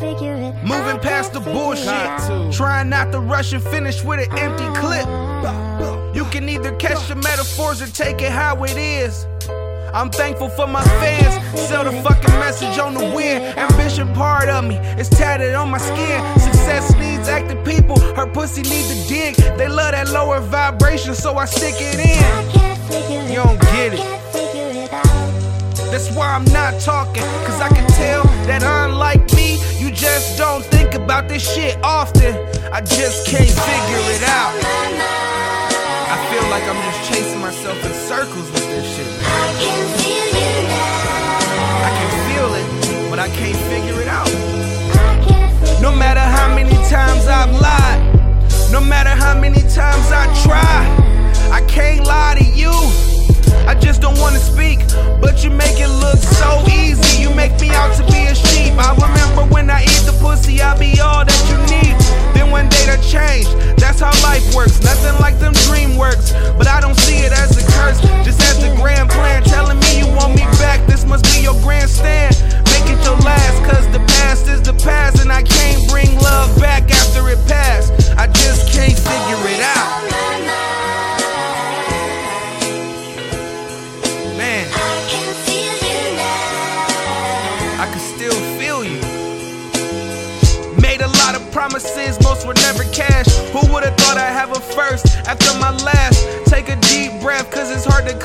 Moving past the bullshit. it. Trying not to rush and finish with an empty oh. clip. You can either catch the metaphors or take it how it is. I'm thankful for my fans. Sell the fucking message on the wind. Ambition part of me. It's tatted on my skin. Success needs active people. Her pussy need to dig. They love that lower vibration, so I stick it in. I can't figure it You don't get it. can't figure it out. That's why I'm not talking. Cause I can tell that about this shit often. I just can't figure it out. I feel like I'm just chasing myself in circles with this shit. man. I can feel you now. I can feel it, but I can't figure it out. I can't figure No matter how many times I've lied, no matter how many times I try, promises, most were never cash. Who would've thought I'd have a first after my last? Take a deep breath, cause it's hard to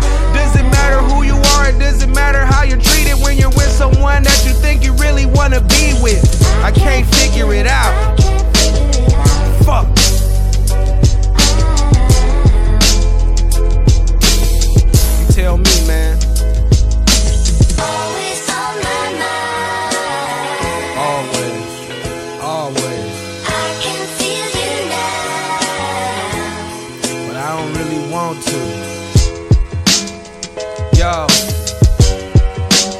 should've. Doesn't matter who you are, it doesn't matter how you're treated when you're with someone that you think you really wanna be with. I can't figure it out. It. Fuck. You tell me, man. Always. Always. Yo,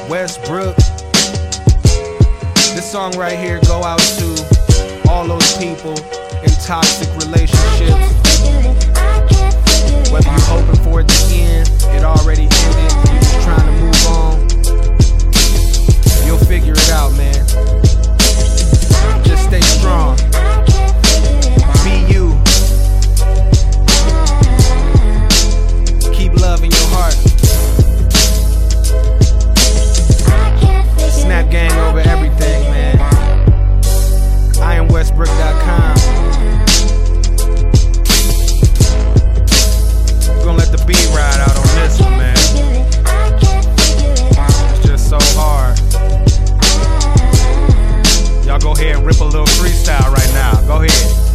Westbrook. This song right here go out to all those people in toxic relationships. Figure it, I can't figure it Whether you're hoping for it to end, freestyle right now. Go ahead.